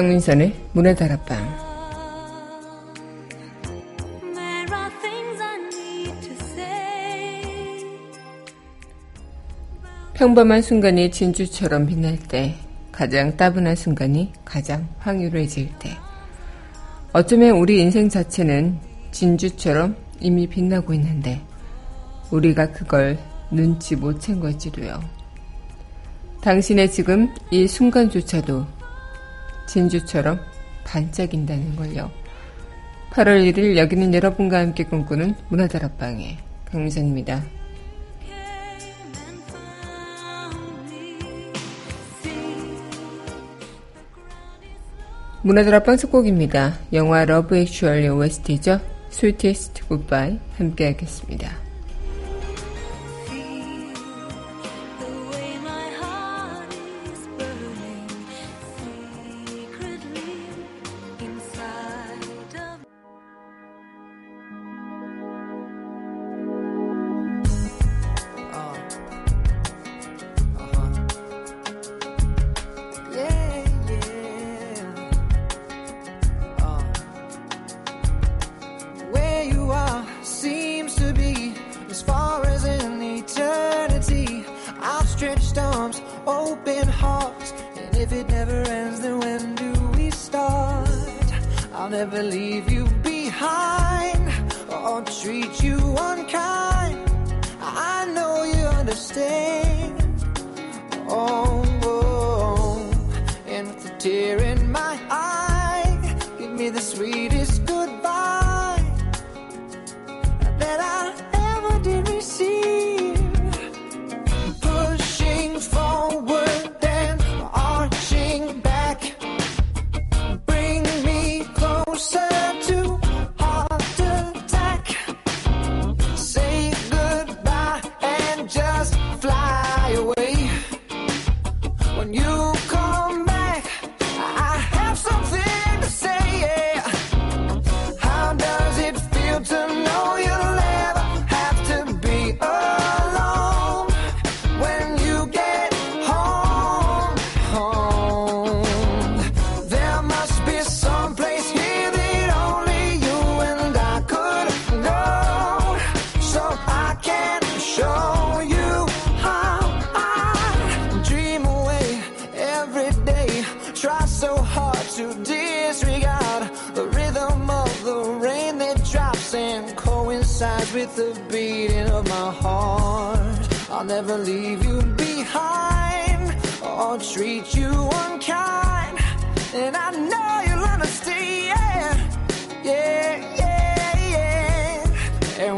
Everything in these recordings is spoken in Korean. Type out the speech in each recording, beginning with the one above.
강민선의 문화 다락방 평범한 순간이 진주처럼 빛날 때 가장 따분한 순간이 가장 황홀해질 때. 어쩌면 우리 인생 자체는 진주처럼 이미 빛나고 있는데 우리가 그걸 눈치 못챈 걸지도요. 당신의 지금 이 순간조차도 진주처럼 반짝인다는 걸요. 8월 1일 여기는 여러분과 함께 꿈꾸는 문화다락방의 강미선입니다. 문화다락방 첫 곡입니다. 영화 Love Actually OST죠. Sweetest Goodbye 함께 하겠습니다.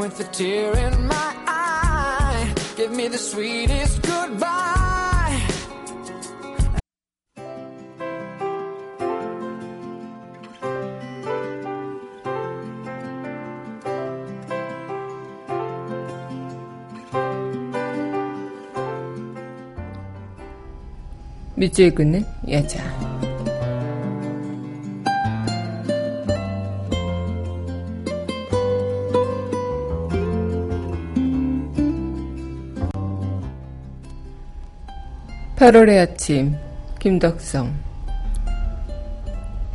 With a tear in my eye, give me the sweetest goodbye. 밑줄 긋는 여자. (8월의) 아침 김덕성.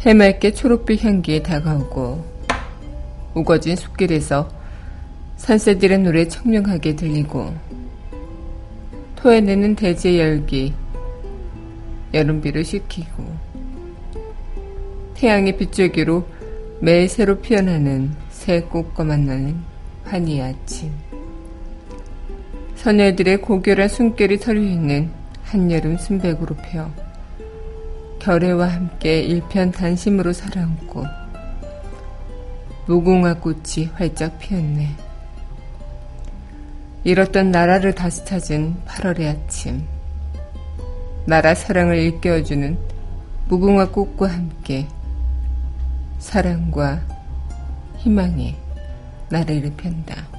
해맑게 초록빛 향기에 다가오고 우거진 숲길에서 산새들의 노래 청명하게 들리고 토해내는 대지의 열기 여름비를 식히고 태양의 빗줄기로 매일 새로 피어나는 새 꽃과 만나는 환희의 아침. 선녀들의 고결한 숨결이 털려있는 한여름 순백으로 펴 결애와 함께 일편단심으로 살아앉고 무궁화 꽃이 활짝 피었네. 잃었던 나라를 다시 찾은 8월의 아침. 나라 사랑을 일깨워주는 무궁화 꽃과 함께 사랑과 희망의 나래를 편다.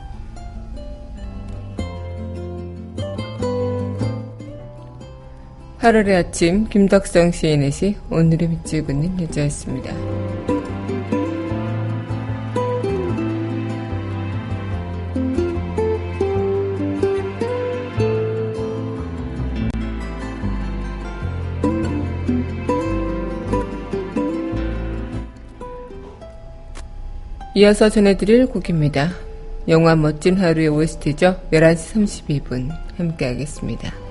8월의 아침 김덕성 시인의 시 오늘의 밑줄 긋는 여자였습니다. 이어서 전해드릴 곡입니다. 영화 멋진 하루의 OST죠. 11시 32분 함께하겠습니다.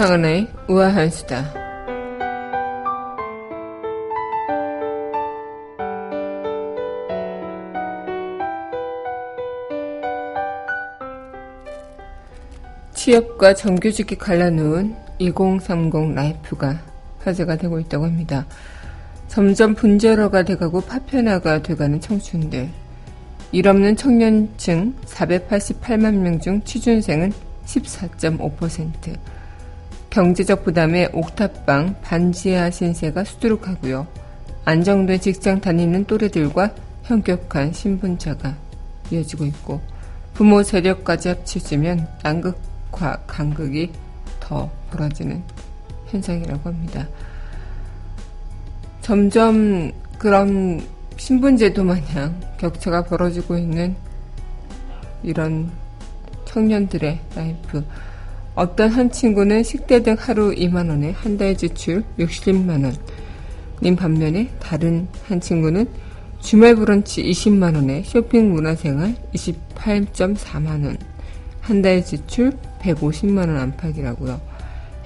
강은의 우아한 수다. 취업과 정규직이 갈라놓은 2030 life가 화제가 되고 있다고 합니다. 점점 분절화가 돼가고 파편화가 돼가는 청춘들. 일 없는 청년층 488만 명 중 취준생은 14.5%. 경제적 부담에 옥탑방 반지하 신세가 수두룩하고요. 안정된 직장 다니는 또래들과 현격한 신분차가 이어지고 있고 부모 세력까지 합치지면 양극화 간극이 더 벌어지는 현상이라고 합니다. 점점 그런 신분제도 마냥 격차가 벌어지고 있는 이런 청년들의 life 어떤 한 친구는 식대 등 하루 2만원에 한 달 지출 60만원. 님 반면에 다른 한 친구는 주말 브런치 20만원에 쇼핑 문화생활 28.4만원. 한 달 지출 150만원 안팎이라고요.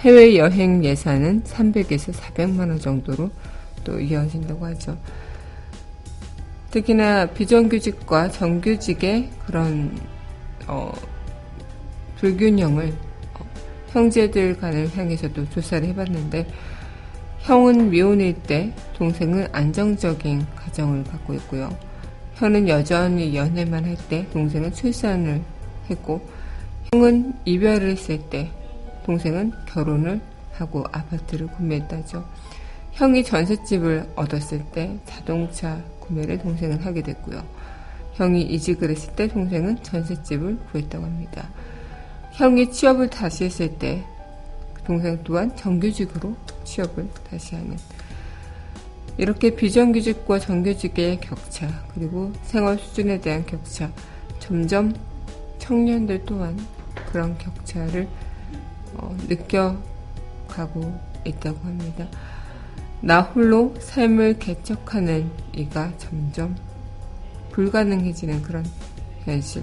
해외 여행 예산은 300에서 400만원 정도로 또 이어진다고 하죠. 특히나 비정규직과 정규직의 그런 어, 불균형을 어, 형제들 간을 향해서도 조사를 해봤는데 형은 미혼일 때 동생은 안정적인 가정을 갖고 있고요. 형은 여전히 연애만 할 때 동생은 출산을 했고 형은 이별을 했을 때 동생은 결혼을 하고 아파트를 구매했다죠. 형이 전셋집을 얻었을 때 자동차 구매를 동생은 하게 됐고요. 형이 이직을 했을 때 동생은 전셋집을 구했다고 합니다. 형이 취업을 다시 했을 때 동생 또한 정규직으로 취업을 다시 하는 이렇게 비정규직과 정규직의 격차 그리고 생활 수준에 대한 격차 점점 청년들 또한 그런 격차를 어, 느껴가고 있다고 합니다. 나 홀로 삶을 개척하는 이가 점점 불가능해지는 그런 현실.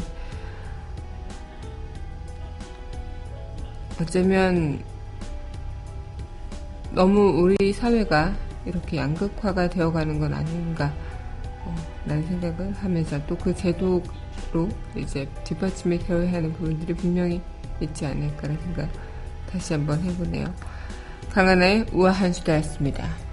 어쩌면 너무 우리 사회가 이렇게 양극화가 되어가는 건 아닌가 어, 라는 생각을 하면서 또 그 제도로 이제 뒷받침이 되어야 하는 부분들이 분명히 있지 않을까라는 생각 다시 한번 해보네요. 강한의 우아한 수다였습니다.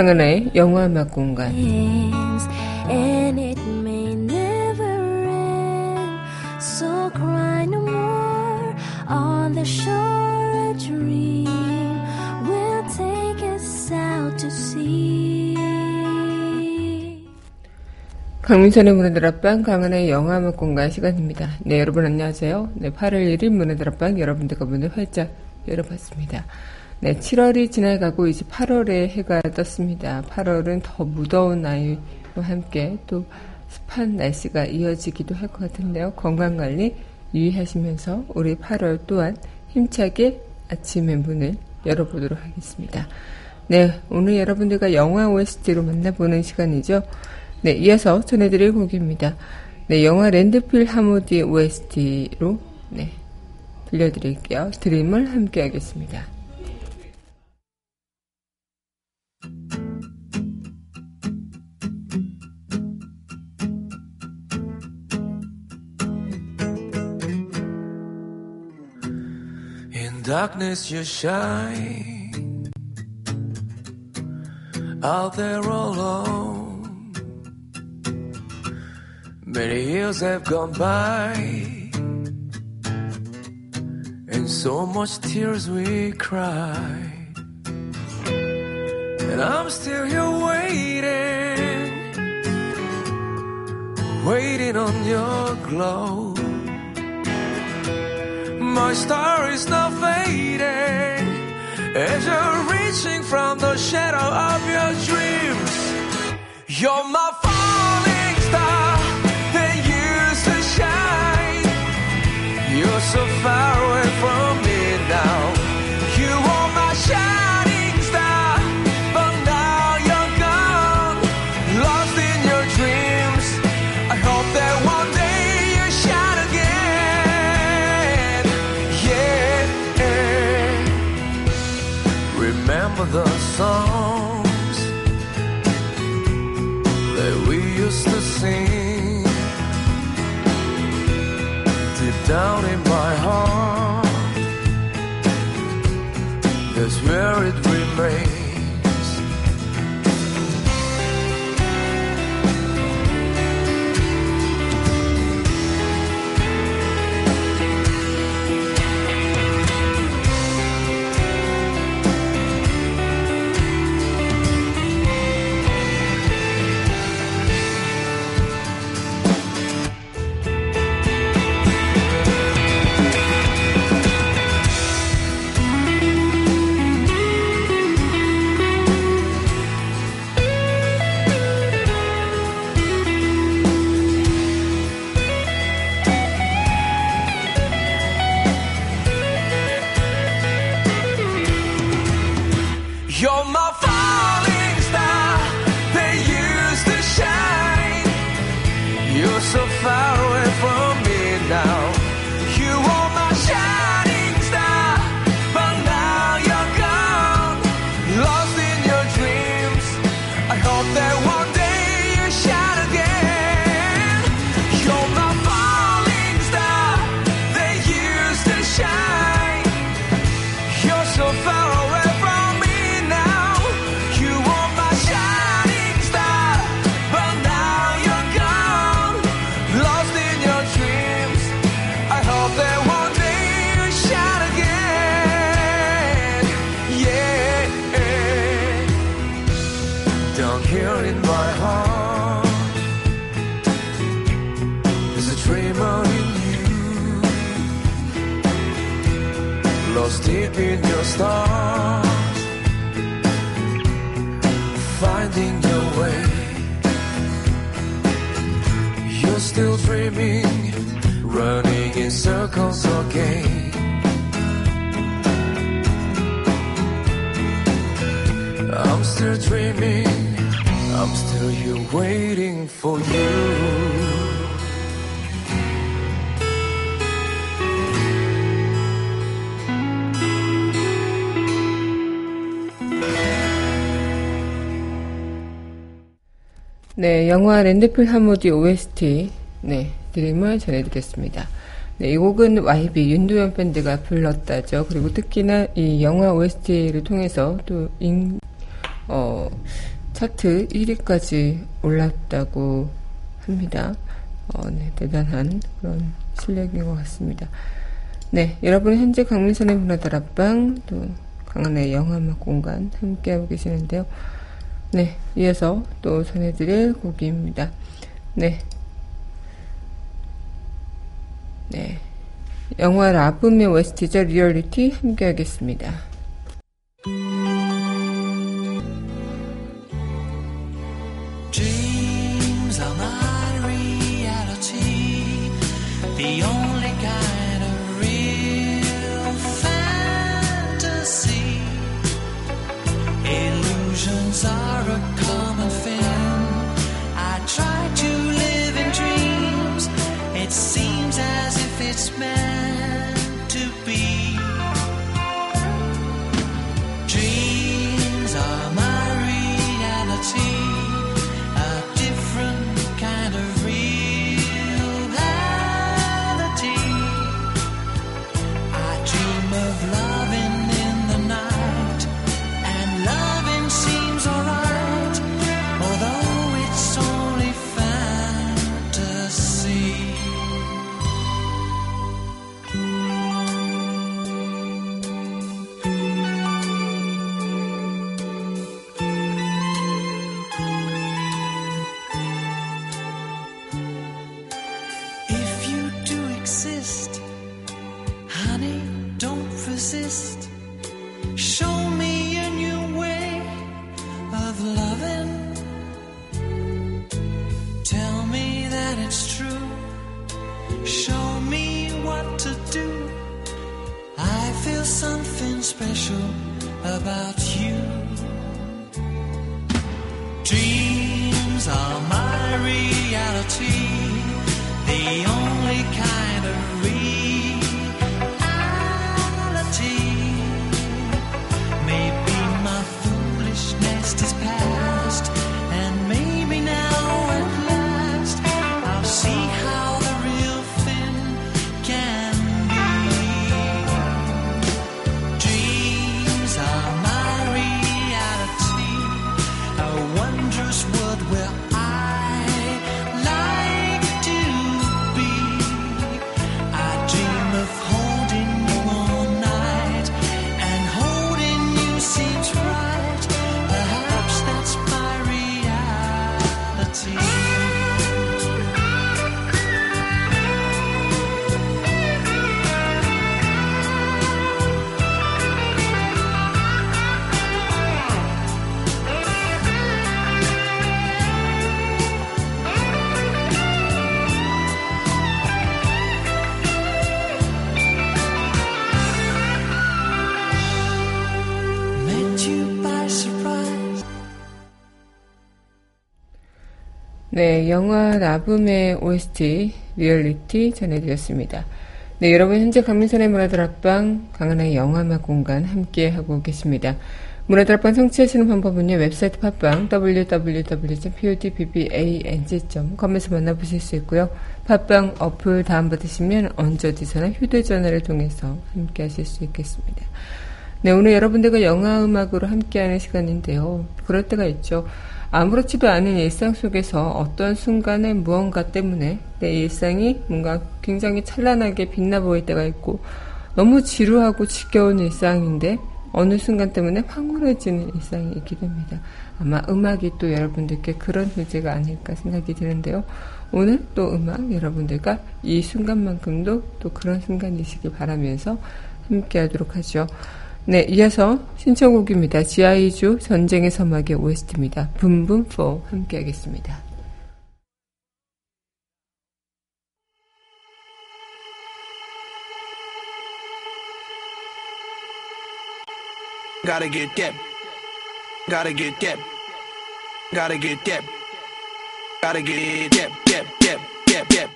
강은하의 영화 음악 공간 강민선의 문화들 앞방 강은의 영화 음악 공간 시간입니다. 네 여러분 안녕하세요. 네 8월 1일 문화들 앞방 여러분들과 문을 활짝 열어봤습니다. 네, 7월이 지나가고 이제 8월에 해가 떴습니다. 8월은 더 무더운 나이와 함께 또 습한 날씨가 이어지기도 할 것 같은데요. 건강관리 유의하시면서 우리 8월 또한 힘차게 아침의 문을 열어보도록 하겠습니다. 네, 오늘 여러분들과 영화 OST로 만나보는 시간이죠. 네, 이어서 전해드릴 곡입니다. 네, 영화 랜드필 하모디 OST로 네, 들려드릴게요. 드림을 함께 하겠습니다. Darkness you shine out there alone. Many years have gone by, and so much tears we cried. And I'm still here waiting, waiting on your glow. My star is not fading as you're reaching from the shadow of your dreams. You're my lost deep in your stars. Finding your way. You're still dreaming Running in circles again. I'm still dreaming I'm still here waiting for you. 네, 영화 랜드필 하모디 OST, 네, 드림을 전해드렸습니다. 네, 이 곡은 YB 윤도현 밴드가 불렀다죠. 그리고 특히나 이 영화 OST를 통해서 또 인, 어, 차트 1위까지 올랐다고 합니다. 어, 네, 대단한 그런 실력인 것 같습니다. 네, 여러분 현재 강민선의 문화다락방 또 강한의 영화음악 공간 함께하고 계시는데요. 네, 이어서 또 전해드릴 곡입니다. 네. 네. 영화 라붐의 웨스티저 리얼리티 함께 하겠습니다. 네, 영화 라붐의 OST Reality 전해드렸습니다. 네, 여러분 현재 강미선의 문화다락방 강한의 영화음악 공간 함께 하고 계십니다. 문화다락방 청취하시는 방법은요. 웹사이트 팟빵 www.podbbang.com에서 만나보실 수 있고요. 팟빵 어플 다운받으시면 언제 어디서나 휴대전화를 통해서 함께 하실 수 있겠습니다. 네, 오늘 여러분들과 영화 음악으로 함께하는 시간인데요. 그럴 때가 있죠. 아무렇지도 않은 일상 속에서 어떤 순간에 무언가 때문에 내 일상이 뭔가 굉장히 찬란하게 빛나 보일 때가 있고 너무 지루하고 지겨운 일상인데 어느 순간 때문에 황홀해지는 일상이 있게 됩니다. 아마 음악이 또 여러분들께 그런 존재가 아닐까 생각이 드는데요. 오늘 또 음악 여러분들과 이 순간만큼도 또 그런 순간이시길 바라면서 함께 하도록 하죠. 네, 이어서 신청곡입니다. 지아이주 전쟁의 서막의 OST입니다. 붐붐4 함께 하겠습니다. Gotta get that. Gotta get that. Gotta get that. Gotta get that. That. That. That. That.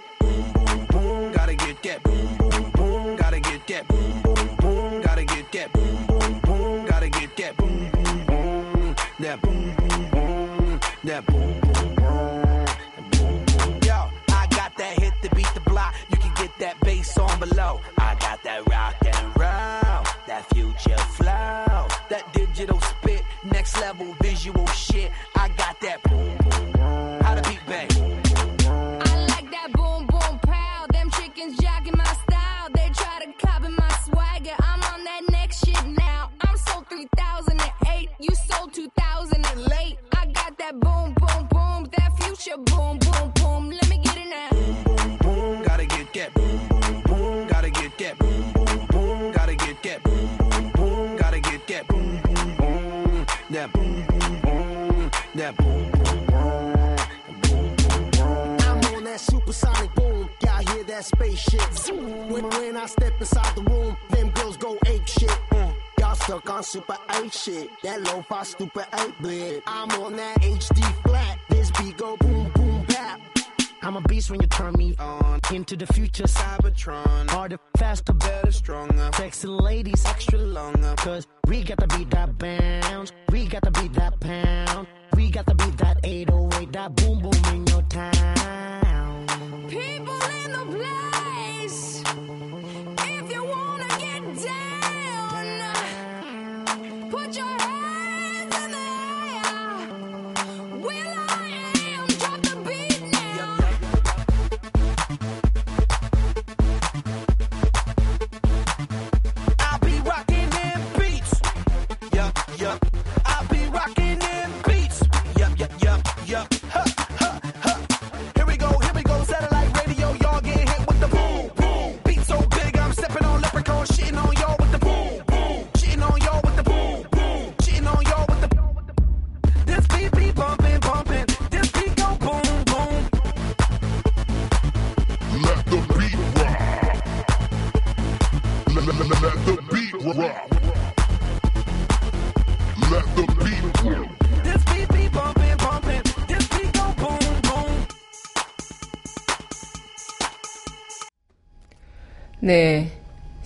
Gotta get that. Future flow, that digital spit, next level visual shit. I got that hear that spaceship? When, when I step inside the room, them girls go ape shit. Mm. Y'all stuck on super 8 shit. That lo-fi stupid 8 bit. I'm on that HD flat. This beat go boom boom bap. I'm a beast when you turn me on. Into the future, Cybertron. Harder, faster, better, stronger. Sexy ladies, extra longer. Cause we got to beat that bounce. We got to beat that pound. We got to beat that 808, that boom boom in your town. People in the place.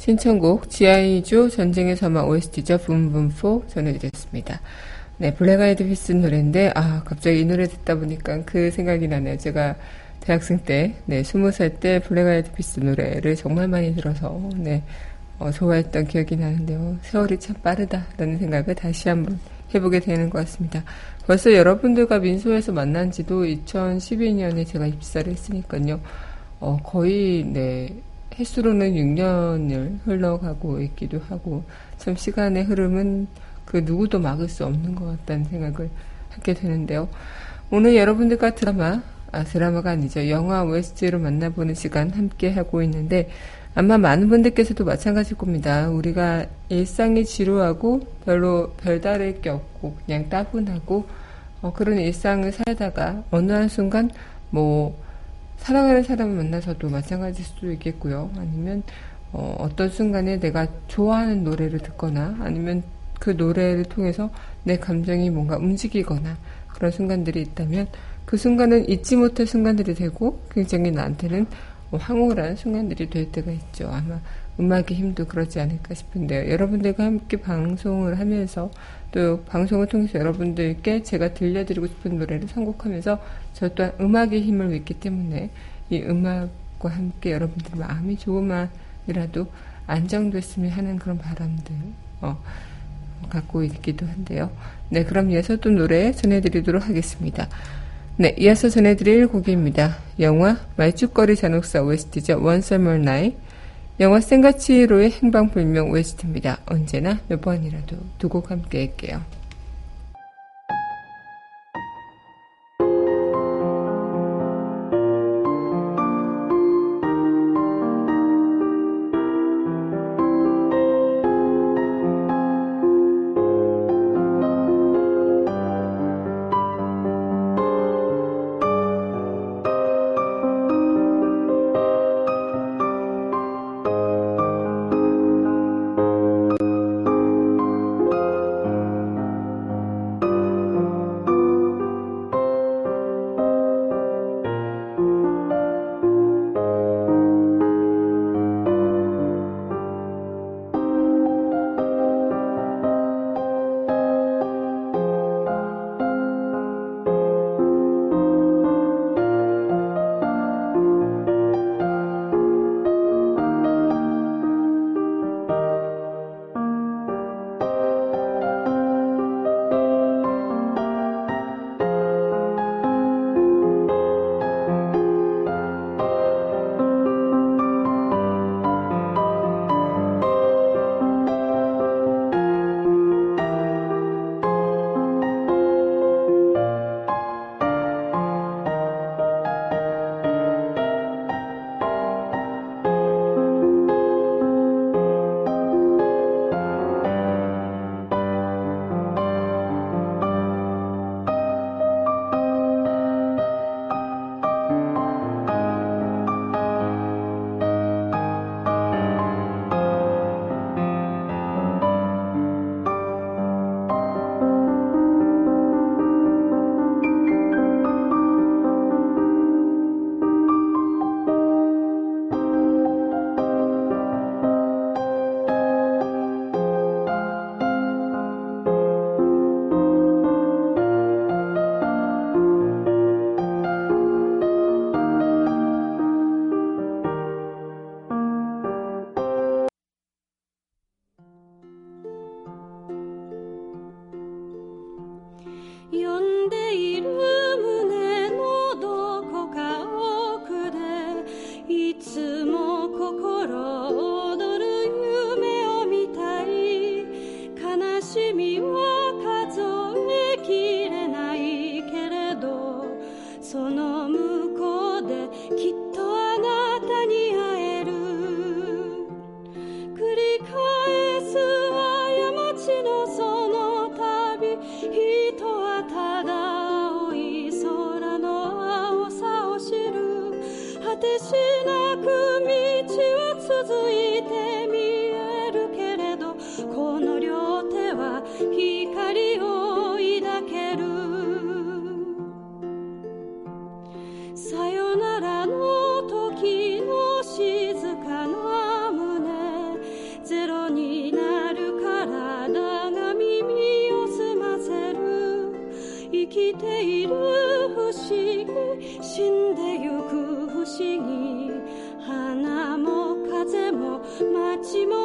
신청곡 G.I. Joe 전쟁의 서막 OST죠. Boom Boom Pow 전해드렸습니다. 네, Black Eyed Peas 노래인데 아 갑자기 이 노래 듣다 보니까 그 생각이 나네요. 제가 대학생 때, 네, 스무 살 때 Black Eyed Peas 노래를 정말 많이 들어서 네, 어, 좋아했던 기억이 나는데요. 세월이 참 빠르다라는 생각을 다시 한번 해보게 되는 것 같습니다. 벌써 여러분들과 민소에서 만난 지도 2012년에 제가 입사를 했으니까요. 어, 거의, 네, 횟수로는 6년을 흘러가고 있기도 하고, 참 시간의 흐름은 그 누구도 막을 수 없는 것 같다는 생각을 하게 되는데요. 오늘 여러분들과 드라마, 아, 드라마가 아니죠. 영화 OST로 만나보는 시간 함께 하고 있는데, 아마 많은 분들께서도 마찬가지일 겁니다. 우리가 일상이 지루하고 별로 별다를 게 없고 그냥 따분하고 어, 그런 일상을 살다가 어느 한 순간 뭐 사랑하는 사람을 만나서도 마찬가지일 수도 있겠고요. 아니면 어, 어떤 순간에 내가 좋아하는 노래를 듣거나 아니면 그 노래를 통해서 내 감정이 뭔가 움직이거나 그런 순간들이 있다면 그 순간은 잊지 못할 순간들이 되고 굉장히 나한테는 황홀한 순간들이 될 때가 있죠. 아마 음악의 힘도 그러지 않을까 싶은데요. 여러분들과 함께 방송을 하면서 또 방송을 통해서 여러분들께 제가 들려드리고 싶은 노래를 선곡하면서 저 또한 음악의 힘을 믿기 때문에 이 음악과 함께 여러분들 마음이 조금만이라도 안정됐으면 하는 그런 바람들 어, 갖고 있기도 한데요. 네, 그럼 이어서 또 노래 전해드리도록 하겠습니다. 네, 이어서 전해드릴 곡입니다. 영화 말죽거리 잔혹사 OST죠. One Summer Night. 영화 생가치로의 행방불명 OST입니다. 언제나 몇 번이라도 두 곡 함께 할게요. 道は続いて見えるけれどこの両手は光を抱け sentiments.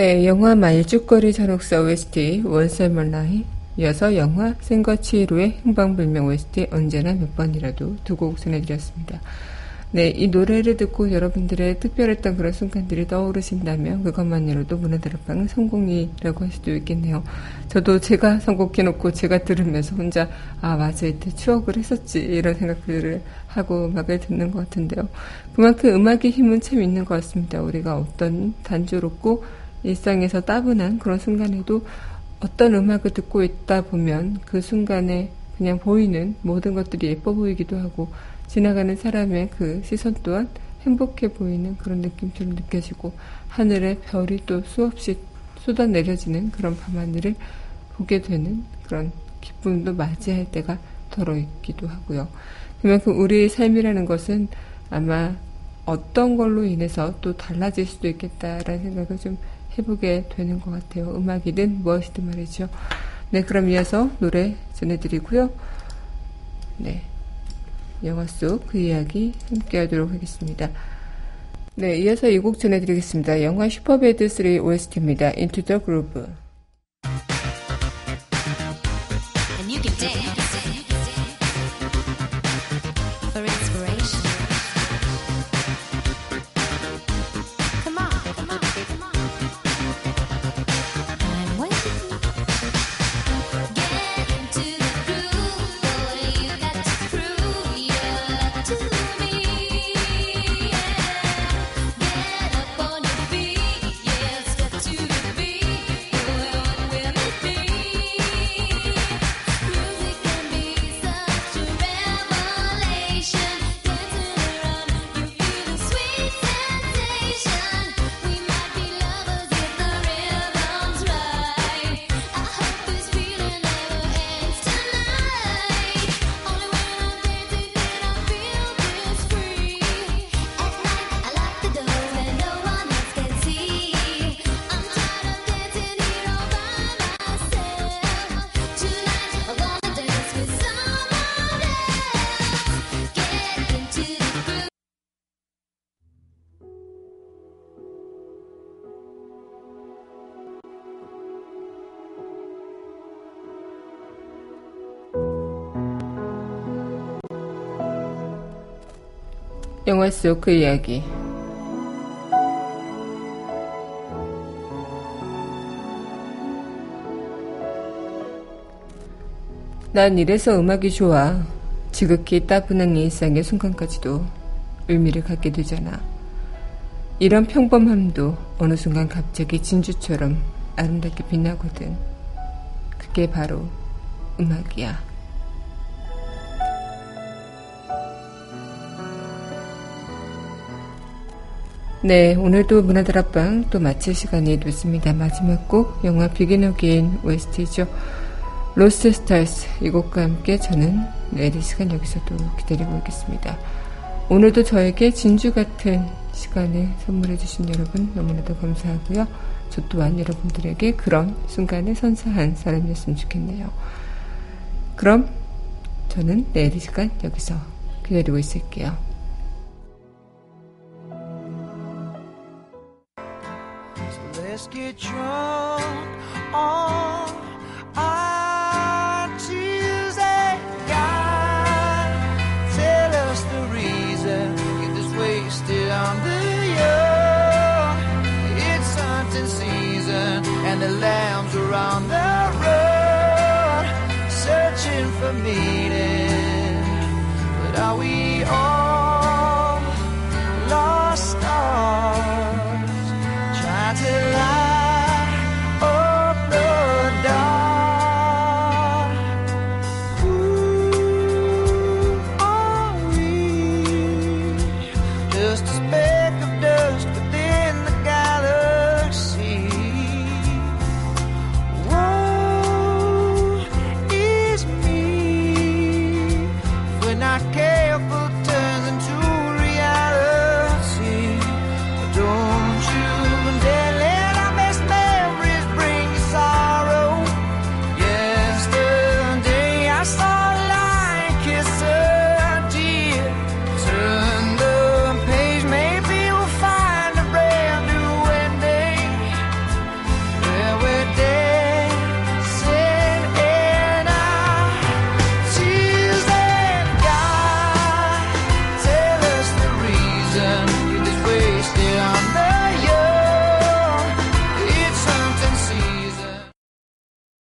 네, 영화 말죽거리 잔혹사 OST 원설먼라이 이어서 영화 생거치히로의 행방불명 OST 언제나 몇 번이라도 두 곡 전해드렸습니다. 네, 이 노래를 듣고 여러분들의 특별했던 그런 순간들이 떠오르신다면 그것만으로도 문화다락방은 성공이라고 할 수도 있겠네요. 저도 제가 선곡해놓고 제가 들으면서 혼자 아 맞아 이때 추억을 했었지 이런 생각들을 하고 음악을 듣는 것 같은데요. 그만큼 음악의 힘은 참 있는 것 같습니다. 우리가 어떤 단조롭고 일상에서 따분한 그런 순간에도 어떤 음악을 듣고 있다 보면 그 순간에 그냥 보이는 모든 것들이 예뻐 보이기도 하고 지나가는 사람의 그 시선 또한 행복해 보이는 그런 느낌처럼 느껴지고 하늘에 별이 또 수없이 쏟아 내려지는 그런 밤하늘을 보게 되는 그런 기쁨도 맞이할 때가 더러 있기도 하고요. 그만큼 우리의 삶이라는 것은 아마 어떤 걸로 인해서 또 달라질 수도 있겠다라는 생각을 좀 해보게 되는 것 같아요. 음악이든 무엇이든 말이죠. 네, 그럼 이어서 노래 전해드리고요. 네. 영화 속 그 이야기 함께 하도록 하겠습니다. 네, 이어서 이 곡 전해드리겠습니다. 영화 슈퍼배드 3 OST입니다. Into the Groove. 영화 속 그 이야기. 난 이래서 음악이 좋아. 지극히 따분한 일상의 순간까지도 의미를 갖게 되잖아. 이런 평범함도 어느 순간 갑자기 진주처럼 아름답게 빛나거든. 그게 바로 음악이야. 네, 오늘도 문화다락방 또 마칠 시간이 됐습니다. 마지막 곡 영화 비긴 어게인 OST죠. Lost Stars 이 곡과 함께 저는 내일 시간 여기서도 기다리고 있겠습니다. 오늘도 저에게 진주 같은 시간을 선물해 주신 여러분 너무나도 감사하고요. 저 또한 여러분들에게 그런 순간을 선사한 사람이었으면 좋겠네요. 그럼 저는 내일 이 시간 여기서 기다리고 있을게요. Let's get drunk on our Tuesday. God, tell us the reason. Get this wasted on the young. It's hunting season, and the lambs are on the road, searching for meaning. But are we?